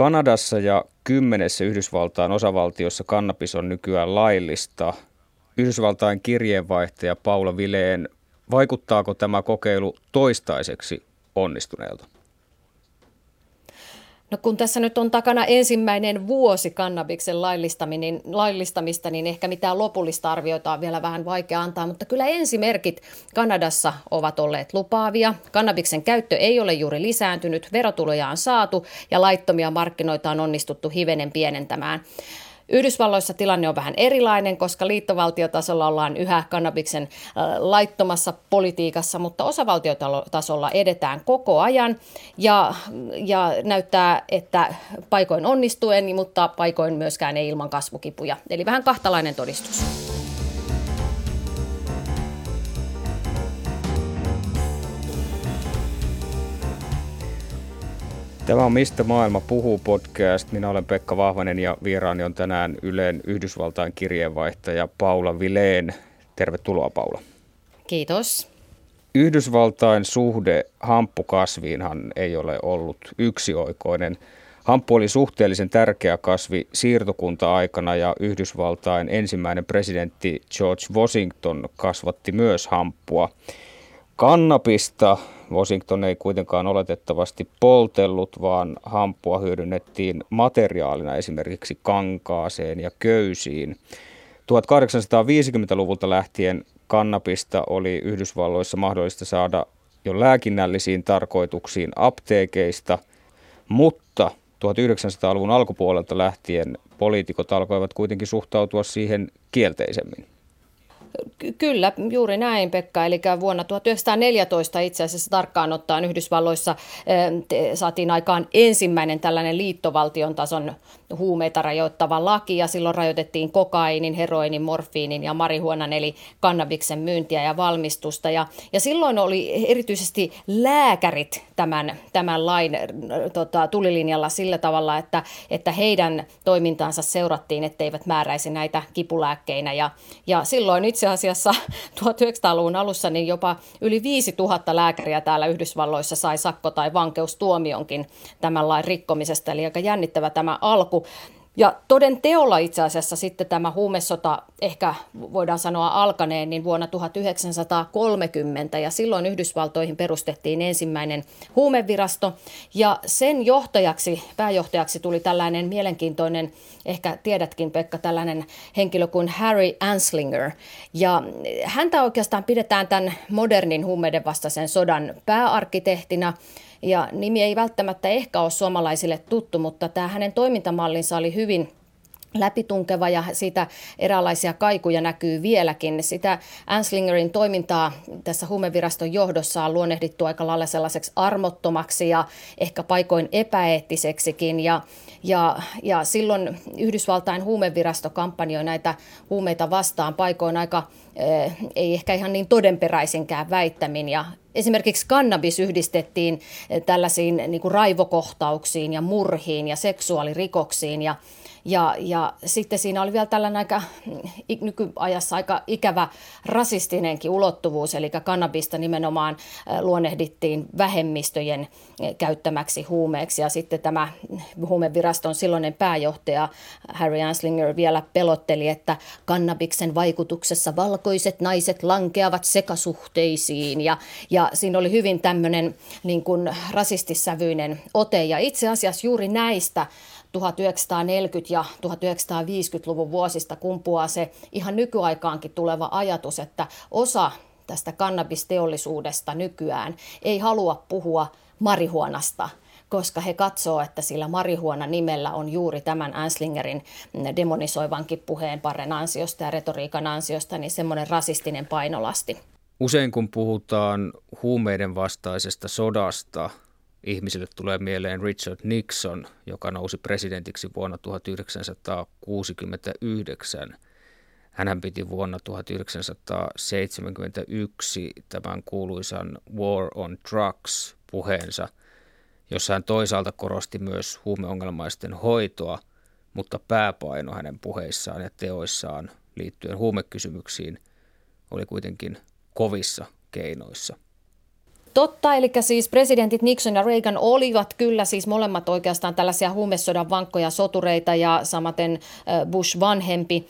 Kanadassa ja kymmenessä Yhdysvaltain osavaltiossa kannabis on nykyään laillista. Yhdysvaltain kirjeenvaihtaja Paula Vileen, vaikuttaako tämä kokeilu toistaiseksi onnistuneelta? No kun tässä nyt on takana ensimmäinen vuosi kannabiksen laillistamista, niin ehkä mitään lopullista arvioita on vielä vähän vaikea antaa, mutta kyllä ensimerkit Kanadassa ovat olleet lupaavia. Kannabiksen käyttö ei ole juuri lisääntynyt, verotuloja on saatu ja laittomia markkinoita on onnistuttu hivenen pienentämään. Yhdysvalloissa tilanne on vähän erilainen, koska liittovaltiotasolla ollaan yhä kannabiksen laittomassa politiikassa, mutta osavaltiotasolla edetään koko ajan ja, ja näyttää, että paikoin onnistuen, mutta paikoin myöskään ei ilman kasvukipuja. Eli vähän kahtalainen todistus. Tämä on Mistä maailma puhuu podcast. Minä olen Pekka Vahvanen ja vieraani on tänään Ylen Yhdysvaltain kirjeenvaihtaja Paula Vileen. Tervetuloa Paula. Kiitos. Yhdysvaltain suhde hamppukasviinhan ei ole ollut yksioikoinen. Hamppu oli suhteellisen tärkeä kasvi siirtokunta-aikana ja Yhdysvaltain ensimmäinen presidentti George Washington kasvatti myös hamppua. Kannabista Washington ei kuitenkaan oletettavasti poltellut, vaan hampua hyödynnettiin materiaalina esimerkiksi kankaaseen ja köysiin. 1850-luvulta lähtien kannabista oli Yhdysvalloissa mahdollista saada jo lääkinnällisiin tarkoituksiin apteekeista, mutta 1900-luvun alkupuolelta lähtien poliitikot alkoivat kuitenkin suhtautua siihen kielteisemmin. Kyllä, juuri näin Pekka. Eli vuonna 1914 itse asiassa tarkkaan ottaen Yhdysvalloissa eh, saatiin aikaan ensimmäinen tällainen liittovaltion tason huumeita rajoittava laki ja silloin rajoitettiin kokainin, heroinin, morfiinin ja marihuonan eli kannabiksen myyntiä ja valmistusta. Ja, ja silloin oli erityisesti lääkärit tämän, tämän lain tota, tulilinjalla sillä tavalla, että, että heidän toimintaansa seurattiin, etteivät määräisi näitä kipulääkkeinä. Ja, ja silloin itse asiassa 1900-luvun alussa niin jopa yli 5000 lääkäriä täällä Yhdysvalloissa sai sakko- tai vankeustuomionkin tämän lain rikkomisesta. Eli aika jännittävä tämä alku. Ja toden teolla itse asiassa sitten tämä huumesota ehkä voidaan sanoa alkaneen niin vuonna 1930 ja silloin Yhdysvaltoihin perustettiin ensimmäinen huumevirasto. Ja sen johtajaksi, pääjohtajaksi tuli tällainen mielenkiintoinen, ehkä tiedätkin Pekka, tällainen henkilö kuin Harry Anslinger. Ja häntä oikeastaan pidetään tämän modernin huumeiden vastaisen sodan pääarkkitehtina ja nimi ei välttämättä ehkä ole suomalaisille tuttu, mutta tämä hänen toimintamallinsa oli hyvin läpitunkeva ja siitä eräänlaisia kaikuja näkyy vieläkin. Sitä Anslingerin toimintaa tässä huumeviraston johdossa on luonnehdittu aika lailla sellaiseksi armottomaksi ja ehkä paikoin epäeettiseksikin. Ja, ja, ja silloin Yhdysvaltain huumevirasto kampanjoi näitä huumeita vastaan paikoin aika, eh, ei ehkä ihan niin todenperäisinkään väittämin. Ja esimerkiksi kannabis yhdistettiin tällaisiin niin kuin raivokohtauksiin ja murhiin ja seksuaalirikoksiin ja ja, ja sitten siinä oli vielä tällainen aika nykyajassa aika ikävä rasistinenkin ulottuvuus, eli kannabista nimenomaan luonnehdittiin vähemmistöjen käyttämäksi huumeeksi. Ja sitten tämä huumeviraston silloinen pääjohtaja Harry Anslinger vielä pelotteli, että kannabiksen vaikutuksessa valkoiset naiset lankeavat sekasuhteisiin. Ja, ja siinä oli hyvin tämmöinen niin kuin rasistissävyinen ote. Ja itse asiassa juuri näistä 1940- ja 1950-luvun vuosista kumpuaa se ihan nykyaikaankin tuleva ajatus, että osa tästä kannabisteollisuudesta nykyään ei halua puhua marihuonasta, koska he katsoo, että sillä marihuona nimellä on juuri tämän Anslingerin demonisoivankin puheenparren ansiosta ja retoriikan ansiosta niin semmoinen rasistinen painolasti. Usein kun puhutaan huumeiden vastaisesta sodasta, ihmisille tulee mieleen Richard Nixon, joka nousi presidentiksi vuonna 1969. Hän piti vuonna 1971 tämän kuuluisan War on Drugs puheensa, jossa hän toisaalta korosti myös huumeongelmaisten hoitoa, mutta pääpaino hänen puheissaan ja teoissaan liittyen huumekysymyksiin oli kuitenkin kovissa keinoissa – Totta, eli siis presidentit Nixon ja Reagan olivat kyllä siis molemmat oikeastaan tällaisia huumesodan vankkoja sotureita ja samaten Bush vanhempi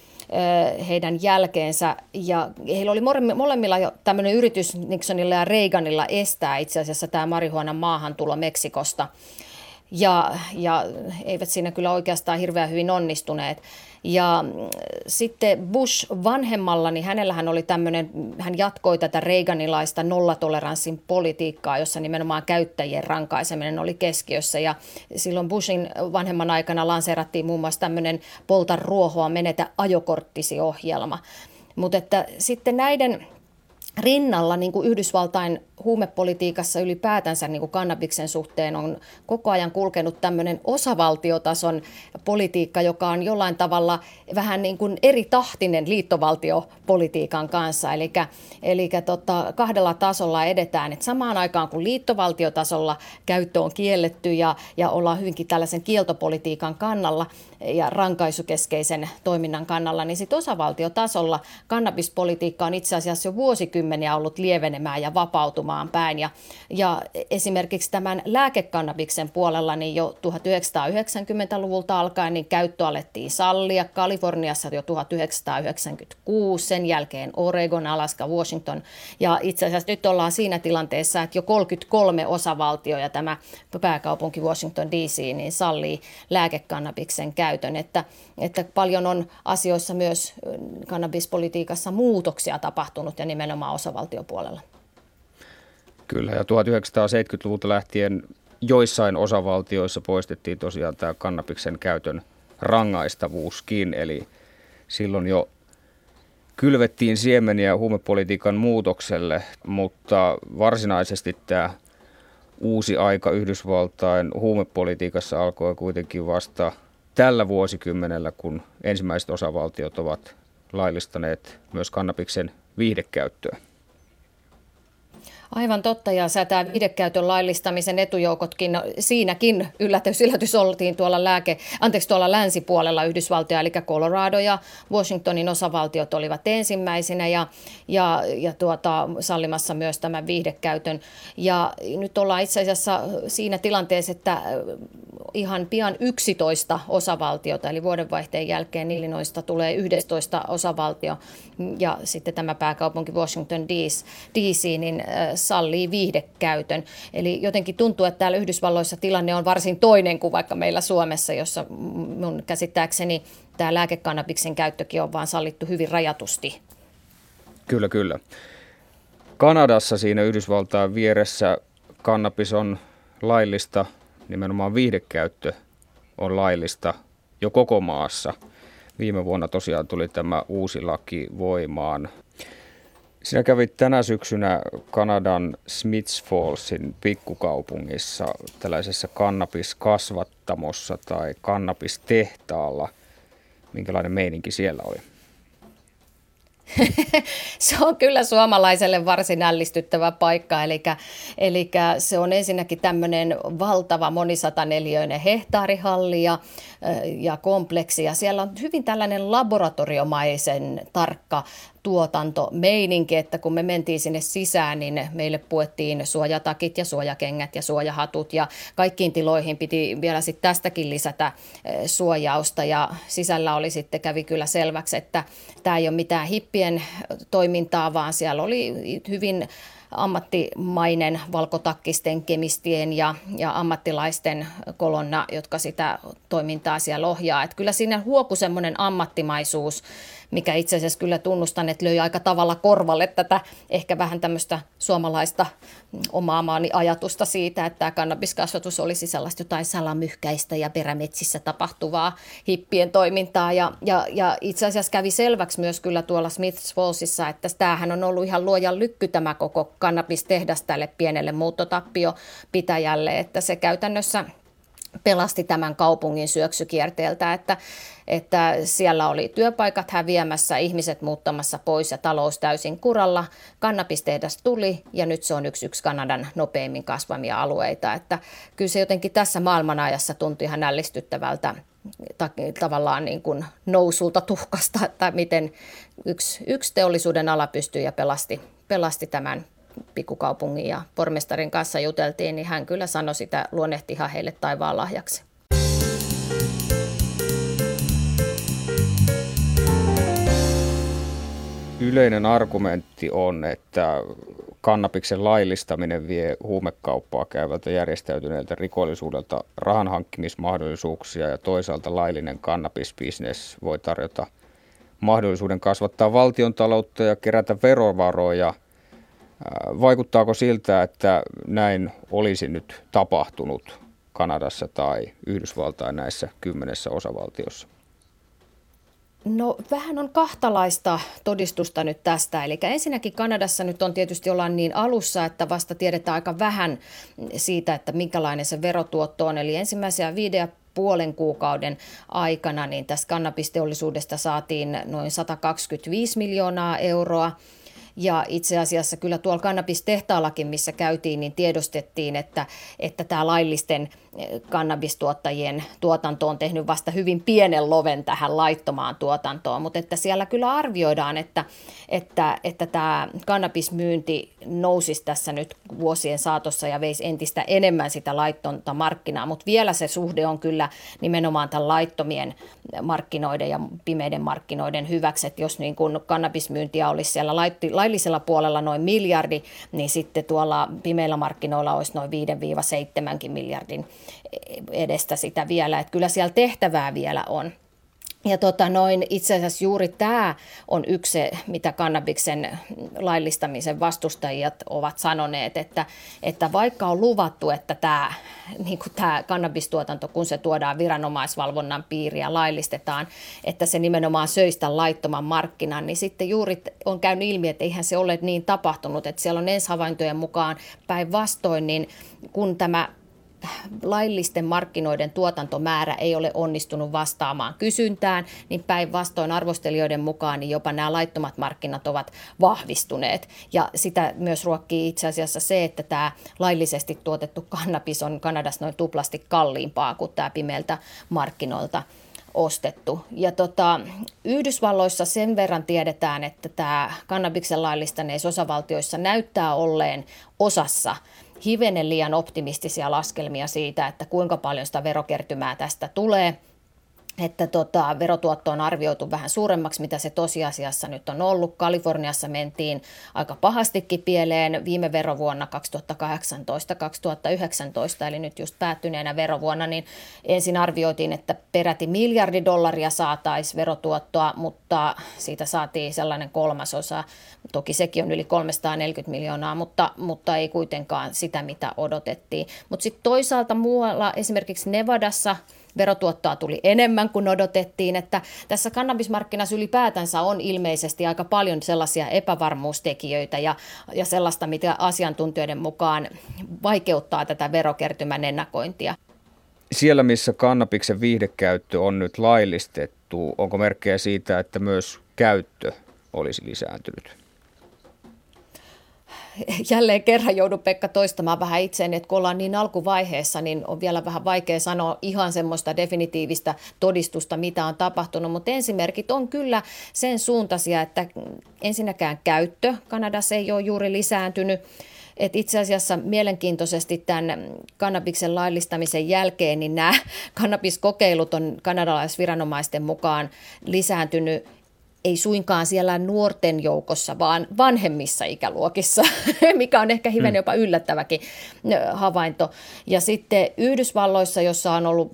heidän jälkeensä. Ja heillä oli molemmilla jo tämmöinen yritys Nixonilla ja Reaganilla estää itse asiassa tämä marihuonan maahantulo Meksikosta. Ja, ja eivät siinä kyllä oikeastaan hirveän hyvin onnistuneet. Ja mm, sitten Bush vanhemmalla, niin hänellähän oli tämmöinen, hän jatkoi tätä Reaganilaista nollatoleranssin politiikkaa, jossa nimenomaan käyttäjien rankaiseminen oli keskiössä. Ja silloin Bushin vanhemman aikana lanseerattiin muun muassa tämmöinen polta ruohoa, menetä ajokorttisi ohjelma. Mutta että sitten näiden rinnalla niin kuin Yhdysvaltain huumepolitiikassa ylipäätänsä niin kuin kannabiksen suhteen on koko ajan kulkenut tämmöinen osavaltiotason politiikka, joka on jollain tavalla vähän niin kuin eri tahtinen liittovaltiopolitiikan kanssa. Eli, eli tota, kahdella tasolla edetään. Et samaan aikaan kun liittovaltiotasolla käyttö on kielletty ja, ja ollaan hyvinkin tällaisen kieltopolitiikan kannalla ja rankaisukeskeisen toiminnan kannalla, niin sitten osavaltiotasolla kannabispolitiikka on itse asiassa jo vuosikymmeniä ollut lievenemään ja vapautumaan kasvamaan päin. Ja, ja esimerkiksi tämän lääkekannabiksen puolella niin jo 1990-luvulta alkaen niin käyttö alettiin sallia Kaliforniassa jo 1996, sen jälkeen Oregon, Alaska, Washington. Ja itse asiassa nyt ollaan siinä tilanteessa, että jo 33 osavaltio ja tämä pääkaupunki Washington DC niin sallii lääkekannabiksen käytön. Että, että paljon on asioissa myös kannabispolitiikassa muutoksia tapahtunut ja nimenomaan osavaltiopuolella. Kyllä, ja 1970-luvulta lähtien joissain osavaltioissa poistettiin tosiaan tämä kannabiksen käytön rangaistavuuskin, eli silloin jo kylvettiin siemeniä huumepolitiikan muutokselle, mutta varsinaisesti tämä uusi aika Yhdysvaltain huumepolitiikassa alkoi kuitenkin vasta tällä vuosikymmenellä, kun ensimmäiset osavaltiot ovat laillistaneet myös kannabiksen viihdekäyttöä. Aivan totta, ja sä tämä videokäytön laillistamisen etujoukotkin, no, siinäkin yllätys, yllätys oltiin tuolla, lääke, anteeksi, tuolla länsipuolella Yhdysvaltoja, eli Colorado ja Washingtonin osavaltiot olivat ensimmäisenä ja, ja, ja tuota, sallimassa myös tämän viihdekäytön. Ja nyt ollaan itse asiassa siinä tilanteessa, että ihan pian 11 osavaltiota, eli vuodenvaihteen jälkeen Illinoista tulee 11 osavaltio, ja sitten tämä pääkaupunki Washington DC, niin sallii viihdekäytön. Eli jotenkin tuntuu, että täällä Yhdysvalloissa tilanne on varsin toinen kuin vaikka meillä Suomessa, jossa mun käsittääkseni tämä lääkekannabiksen käyttökin on vaan sallittu hyvin rajatusti. Kyllä, kyllä. Kanadassa siinä Yhdysvaltain vieressä kannabis on laillista, nimenomaan viihdekäyttö on laillista jo koko maassa. Viime vuonna tosiaan tuli tämä uusi laki voimaan. Sinä kävit tänä syksynä Kanadan Smiths Fallsin pikkukaupungissa tällaisessa kannabiskasvattamossa tai kannabistehtaalla. Minkälainen meininki siellä oli? se on kyllä suomalaiselle varsin ällistyttävä paikka, eli, eli se on ensinnäkin tämmöinen valtava monisataneliöinen hehtaarihalli ja, ja kompleksi, ja siellä on hyvin tällainen laboratoriomaisen tarkka tuotantomeininki, että kun me mentiin sinne sisään, niin meille puettiin suojatakit ja suojakengät ja suojahatut ja kaikkiin tiloihin piti vielä sitten tästäkin lisätä suojausta ja sisällä oli sitten kävi kyllä selväksi, että tämä ei ole mitään hippien toimintaa, vaan siellä oli hyvin ammattimainen valkotakkisten kemistien ja, ja ammattilaisten kolonna, jotka sitä toimintaa siellä ohjaa. Et kyllä siinä huoku semmoinen ammattimaisuus mikä itse asiassa kyllä tunnustan, että löi aika tavalla korvalle tätä ehkä vähän tämmöistä suomalaista omaamaani ajatusta siitä, että tämä kannabiskasvatus olisi sellaista jotain salamyhkäistä ja perämetsissä tapahtuvaa hippien toimintaa. Ja, ja, ja itse asiassa kävi selväksi myös kyllä tuolla Smiths Fallsissa, että tämähän on ollut ihan luojan lykky tämä koko kannabistehdas tälle pienelle muuttotappiopitäjälle, että se käytännössä – pelasti tämän kaupungin syöksykierteeltä, että, että siellä oli työpaikat häviämässä, ihmiset muuttamassa pois ja talous täysin kuralla. Kannabistehdas tuli ja nyt se on yksi, yksi Kanadan nopeimmin kasvamia alueita. Että kyllä se jotenkin tässä maailmanajassa tuntui ihan ällistyttävältä tavallaan niin kuin nousulta tuhkasta, että miten yksi, yksi teollisuuden ala pystyi ja pelasti, pelasti tämän pikkukaupungin ja pormestarin kanssa juteltiin, niin hän kyllä sanoi sitä luonnehti ihan heille taivaan lahjaksi. Yleinen argumentti on, että kannabiksen laillistaminen vie huumekauppaa käyvältä järjestäytyneeltä rikollisuudelta rahanhankkimismahdollisuuksia ja toisaalta laillinen kannabisbisnes voi tarjota mahdollisuuden kasvattaa valtion taloutta ja kerätä verovaroja. Vaikuttaako siltä, että näin olisi nyt tapahtunut Kanadassa tai Yhdysvaltain näissä kymmenessä osavaltiossa? No vähän on kahtalaista todistusta nyt tästä. Eli ensinnäkin Kanadassa nyt on tietysti ollaan niin alussa, että vasta tiedetään aika vähän siitä, että minkälainen se verotuotto on. Eli ensimmäisiä viiden puolen kuukauden aikana niin tästä kannabisteollisuudesta saatiin noin 125 miljoonaa euroa. Ja itse asiassa kyllä tuolla kannabistehtaallakin, missä käytiin, niin tiedostettiin, että, että tämä laillisten kannabistuottajien tuotanto on tehnyt vasta hyvin pienen loven tähän laittomaan tuotantoon, mutta että siellä kyllä arvioidaan, että, että, että tämä kannabismyynti nousisi tässä nyt vuosien saatossa ja veisi entistä enemmän sitä laittonta markkinaa, mutta vielä se suhde on kyllä nimenomaan tämän laittomien markkinoiden ja pimeiden markkinoiden hyväksi, että jos niin kun kannabismyyntiä olisi siellä laillisella puolella noin miljardi, niin sitten tuolla pimeillä markkinoilla olisi noin 5-7 miljardin edestä sitä vielä, että kyllä siellä tehtävää vielä on. Ja tota noin, itse asiassa juuri tämä on yksi se, mitä kannabiksen laillistamisen vastustajat ovat sanoneet, että, että vaikka on luvattu, että tämä, niin tämä kannabistuotanto, kun se tuodaan viranomaisvalvonnan piiriä ja laillistetaan, että se nimenomaan söistä laittoman markkinan, niin sitten juuri on käynyt ilmi, että eihän se ole niin tapahtunut, että siellä on ensi mukaan päinvastoin, niin kun tämä laillisten markkinoiden tuotantomäärä ei ole onnistunut vastaamaan kysyntään, niin päinvastoin arvostelijoiden mukaan niin jopa nämä laittomat markkinat ovat vahvistuneet. Ja sitä myös ruokkii itse asiassa se, että tämä laillisesti tuotettu kannabis on Kanadassa noin tuplasti kalliimpaa kuin tämä pimeältä markkinoilta ostettu. Ja tota, Yhdysvalloissa sen verran tiedetään, että tämä kannabiksen laillistaneissa osavaltioissa näyttää olleen osassa hivenen liian optimistisia laskelmia siitä, että kuinka paljon sitä verokertymää tästä tulee – että tota, verotuotto on arvioitu vähän suuremmaksi, mitä se tosiasiassa nyt on ollut. Kaliforniassa mentiin aika pahastikin pieleen viime verovuonna 2018-2019, eli nyt just päättyneenä verovuonna, niin ensin arvioitiin, että peräti miljardi dollaria saataisiin verotuottoa, mutta siitä saatiin sellainen kolmasosa. Toki sekin on yli 340 miljoonaa, mutta, mutta ei kuitenkaan sitä, mitä odotettiin. Mutta sitten toisaalta muualla, esimerkiksi Nevadassa – verotuottoa tuli enemmän kuin odotettiin, että tässä kannabismarkkinassa ylipäätänsä on ilmeisesti aika paljon sellaisia epävarmuustekijöitä ja, ja sellaista, mitä asiantuntijoiden mukaan vaikeuttaa tätä verokertymän ennakointia. Siellä, missä kannabiksen viihdekäyttö on nyt laillistettu, onko merkkejä siitä, että myös käyttö olisi lisääntynyt? jälleen kerran joudun Pekka toistamaan vähän itseäni, että kun ollaan niin alkuvaiheessa, niin on vielä vähän vaikea sanoa ihan semmoista definitiivistä todistusta, mitä on tapahtunut, mutta ensimerkit on kyllä sen suuntaisia, että ensinnäkään käyttö Kanadassa ei ole juuri lisääntynyt, et itse asiassa mielenkiintoisesti tämän kannabiksen laillistamisen jälkeen, niin nämä kannabiskokeilut on kanadalaisviranomaisten mukaan lisääntynyt ei suinkaan siellä nuorten joukossa, vaan vanhemmissa ikäluokissa, mikä on ehkä hivenen mm. jopa yllättäväkin havainto. Ja sitten Yhdysvalloissa, jossa on ollut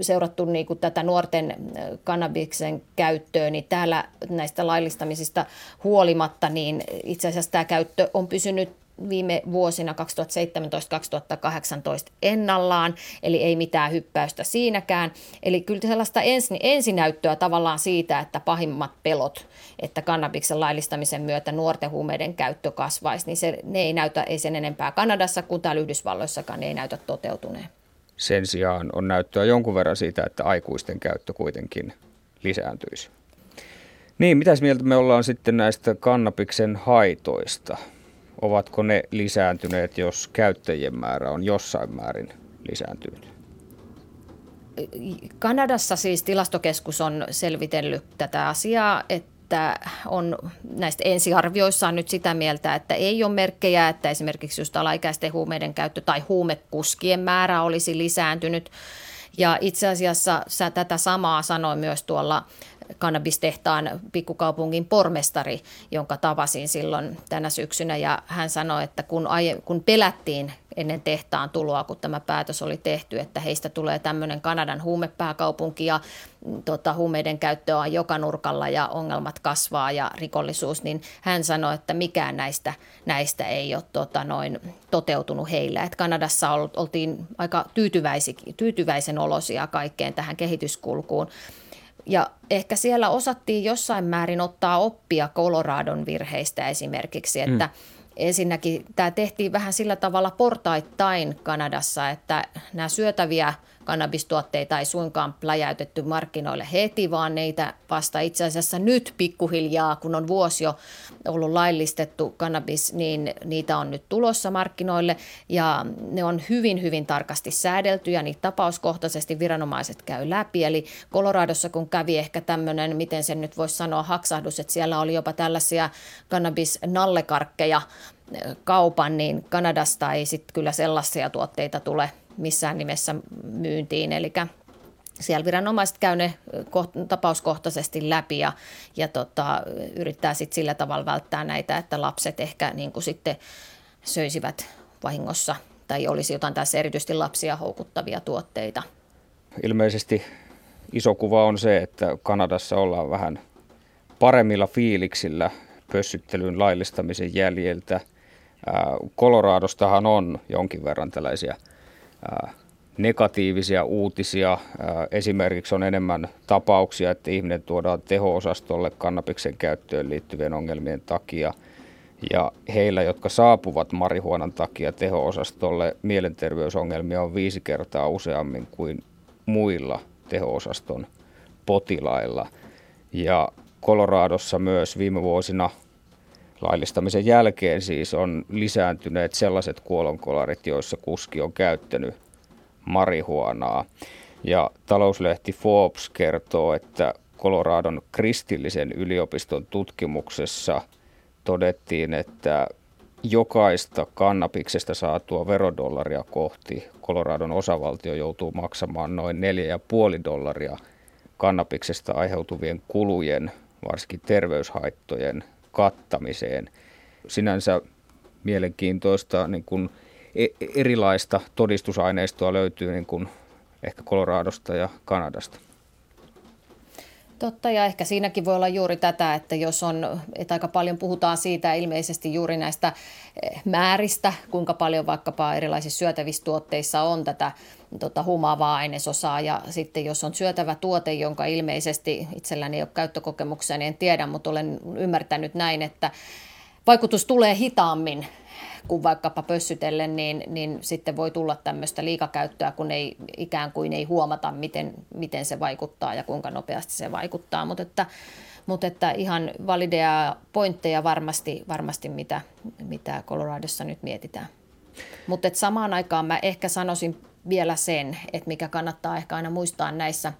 seurattu niin kuin tätä nuorten kannabiksen käyttöä, niin täällä näistä laillistamisista huolimatta, niin itse asiassa tämä käyttö on pysynyt viime vuosina 2017-2018 ennallaan, eli ei mitään hyppäystä siinäkään. Eli kyllä sellaista ensi, ensinäyttöä tavallaan siitä, että pahimmat pelot, että kannabiksen laillistamisen myötä nuorten huumeiden käyttö kasvaisi, niin se, ne ei näytä ei sen enempää Kanadassa kuin täällä Yhdysvalloissakaan ne ei näytä toteutuneen. Sen sijaan on näyttöä jonkun verran siitä, että aikuisten käyttö kuitenkin lisääntyisi. Niin, mitäs mieltä me ollaan sitten näistä kannabiksen haitoista? Ovatko ne lisääntyneet, jos käyttäjien määrä on jossain määrin lisääntynyt? Kanadassa siis tilastokeskus on selvitellyt tätä asiaa, että on näistä ensiarvioissaan nyt sitä mieltä, että ei ole merkkejä, että esimerkiksi just alaikäisten huumeiden käyttö tai huumekuskien määrä olisi lisääntynyt. Ja itse asiassa tätä samaa sanoi myös tuolla kannabistehtaan pikkukaupungin pormestari, jonka tavasin silloin tänä syksynä. Ja hän sanoi, että kun, aie, kun pelättiin ennen tehtaan tuloa, kun tämä päätös oli tehty, että heistä tulee tämmöinen Kanadan huumepääkaupunki ja mm, tota, huumeiden käyttöä on joka nurkalla ja ongelmat kasvaa ja rikollisuus, niin hän sanoi, että mikään näistä, näistä ei ole tota, noin toteutunut heillä. Että Kanadassa oltiin aika tyytyväisen olosia kaikkeen tähän kehityskulkuun. Ja ehkä siellä osattiin jossain määrin ottaa oppia Coloradon virheistä esimerkiksi, että mm. ensinnäkin tämä tehtiin vähän sillä tavalla portaittain Kanadassa, että nämä syötäviä kannabistuotteita ei suinkaan pläjäytetty markkinoille heti, vaan neitä vasta itse asiassa nyt pikkuhiljaa, kun on vuosi jo ollut laillistettu kannabis, niin niitä on nyt tulossa markkinoille ja ne on hyvin, hyvin tarkasti säädelty ja niitä tapauskohtaisesti viranomaiset käy läpi. Eli Coloradossa kun kävi ehkä tämmöinen, miten sen nyt voisi sanoa, haksahdus, että siellä oli jopa tällaisia kannabis-nallekarkkeja kaupan, niin Kanadasta ei sitten kyllä sellaisia tuotteita tule – missään nimessä myyntiin. Eli siellä viranomaiset käy ne tapauskohtaisesti läpi ja, ja tota, yrittää sitten sillä tavalla välttää näitä, että lapset ehkä niin kuin sitten söisivät vahingossa tai olisi jotain tässä erityisesti lapsia houkuttavia tuotteita. Ilmeisesti iso kuva on se, että Kanadassa ollaan vähän paremmilla fiiliksillä pössyttelyn laillistamisen jäljiltä. Koloraadostahan on jonkin verran tällaisia – negatiivisia uutisia. Esimerkiksi on enemmän tapauksia, että ihminen tuodaan teho-osastolle kannabiksen käyttöön liittyvien ongelmien takia. Ja heillä, jotka saapuvat marihuonan takia teho-osastolle, mielenterveysongelmia on viisi kertaa useammin kuin muilla teho-osaston potilailla. Ja Koloraadossa myös viime vuosina laillistamisen jälkeen siis on lisääntyneet sellaiset kuolonkolarit, joissa kuski on käyttänyt marihuonaa. Ja talouslehti Forbes kertoo, että Coloradon kristillisen yliopiston tutkimuksessa todettiin, että jokaista kannabiksesta saatua verodollaria kohti Coloradon osavaltio joutuu maksamaan noin 4,5 dollaria kannabiksesta aiheutuvien kulujen, varsinkin terveyshaittojen kattamiseen. Sinänsä mielenkiintoista niin kuin e-, erilaista todistusaineistoa löytyy niin kuin ehkä Koloraadosta ja Kanadasta. Totta, ja ehkä siinäkin voi olla juuri tätä, että jos on, että aika paljon puhutaan siitä ilmeisesti juuri näistä eh, määristä, kuinka paljon vaikkapa erilaisissa syötävissä tuotteissa on tätä tota, humaavaa ainesosaa, ja sitten jos on syötävä tuote, jonka ilmeisesti itselläni ei ole käyttökokemuksia, niin en tiedä, mutta olen ymmärtänyt näin, että vaikutus tulee hitaammin kuin vaikkapa pössytellen, niin, niin sitten voi tulla tämmöistä liikakäyttöä, kun ei ikään kuin ei huomata, miten, miten se vaikuttaa ja kuinka nopeasti se vaikuttaa. Mutta että, mutta että ihan valideja pointteja varmasti, varmasti mitä, mitä Coloradossa nyt mietitään. Mutta samaan aikaan mä ehkä sanoisin vielä sen, että mikä kannattaa ehkä aina muistaa näissä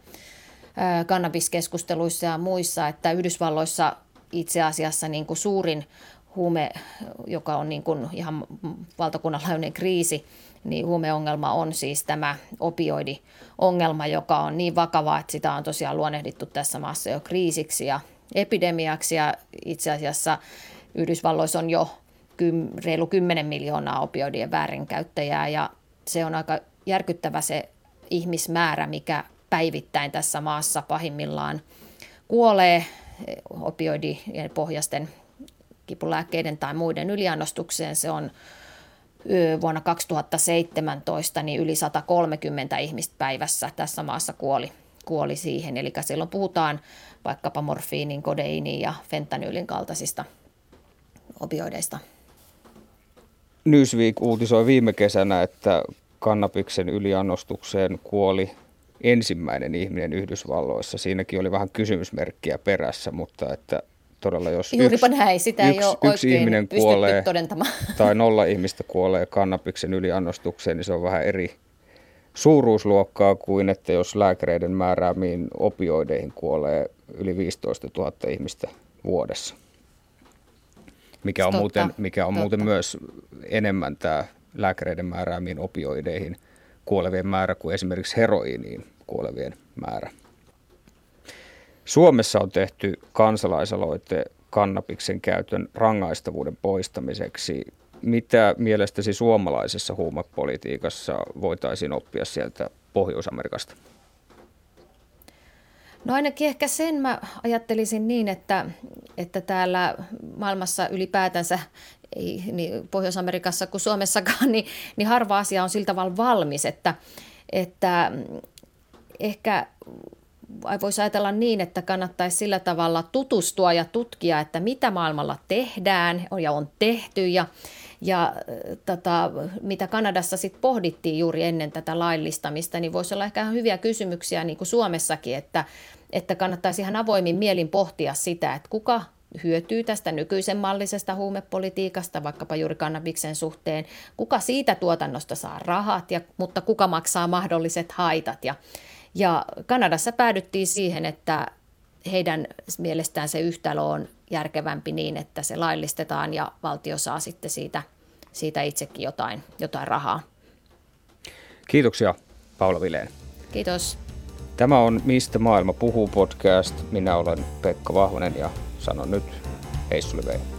kannabiskeskusteluissa ja muissa, että Yhdysvalloissa itse asiassa niin kuin suurin huume, joka on niin kuin ihan valtakunnanlaajuinen kriisi, niin huumeongelma on siis tämä opioidiongelma, joka on niin vakava, että sitä on tosiaan luonnehdittu tässä maassa jo kriisiksi ja epidemiaksi. Ja itse asiassa Yhdysvalloissa on jo reilu 10 miljoonaa opioidien väärinkäyttäjää ja se on aika järkyttävä se ihmismäärä, mikä päivittäin tässä maassa pahimmillaan kuolee opioidien pohjasten kipulääkkeiden tai muiden yliannostukseen. Se on vuonna 2017 niin yli 130 ihmistä päivässä tässä maassa kuoli, kuoli siihen. Eli silloin puhutaan vaikkapa morfiinin, kodeinin ja fentanyylin kaltaisista opioideista. Newsweek uutisoi viime kesänä, että kannabiksen yliannostukseen kuoli ensimmäinen ihminen Yhdysvalloissa. Siinäkin oli vähän kysymysmerkkiä perässä, mutta että todella, jos Juuripa yksi, näin, sitä yksi, ei ole yksi ihminen kuolee tai nolla ihmistä kuolee kannabiksen yliannostukseen, niin se on vähän eri suuruusluokkaa kuin, että jos lääkäreiden määräämiin opioideihin kuolee yli 15 000 ihmistä vuodessa. Mikä on, totta, muuten, mikä on muuten myös enemmän tämä lääkäreiden määräämiin opioideihin kuolevien määrä kuin esimerkiksi heroiiniin kuolevien määrä. Suomessa on tehty kansalaisaloite kannabiksen käytön rangaistavuuden poistamiseksi. Mitä mielestäsi suomalaisessa huumepolitiikassa voitaisiin oppia sieltä Pohjois-Amerikasta? No ainakin ehkä sen mä ajattelisin niin, että, että täällä maailmassa ylipäätänsä, ei niin Pohjois-Amerikassa kuin Suomessakaan, niin, niin harva asia on sillä tavalla valmis, että, että ehkä voisi ajatella niin, että kannattaisi sillä tavalla tutustua ja tutkia, että mitä maailmalla tehdään ja on tehty ja, ja tota, mitä Kanadassa sitten pohdittiin juuri ennen tätä laillistamista, niin voisi olla ehkä hyviä kysymyksiä niin kuin Suomessakin, että, että kannattaisi ihan avoimin mielin pohtia sitä, että kuka hyötyy tästä nykyisen mallisesta huumepolitiikasta, vaikkapa juuri kannabiksen suhteen, kuka siitä tuotannosta saa rahat, ja, mutta kuka maksaa mahdolliset haitat. Ja, ja Kanadassa päädyttiin siihen, että heidän mielestään se yhtälö on järkevämpi niin, että se laillistetaan ja valtio saa sitten siitä, siitä itsekin jotain, jotain rahaa. Kiitoksia Paula Vileen. Kiitos. Tämä on Mistä maailma puhuu podcast. Minä olen Pekka Vahvonen ja sanon nyt heissuliveen.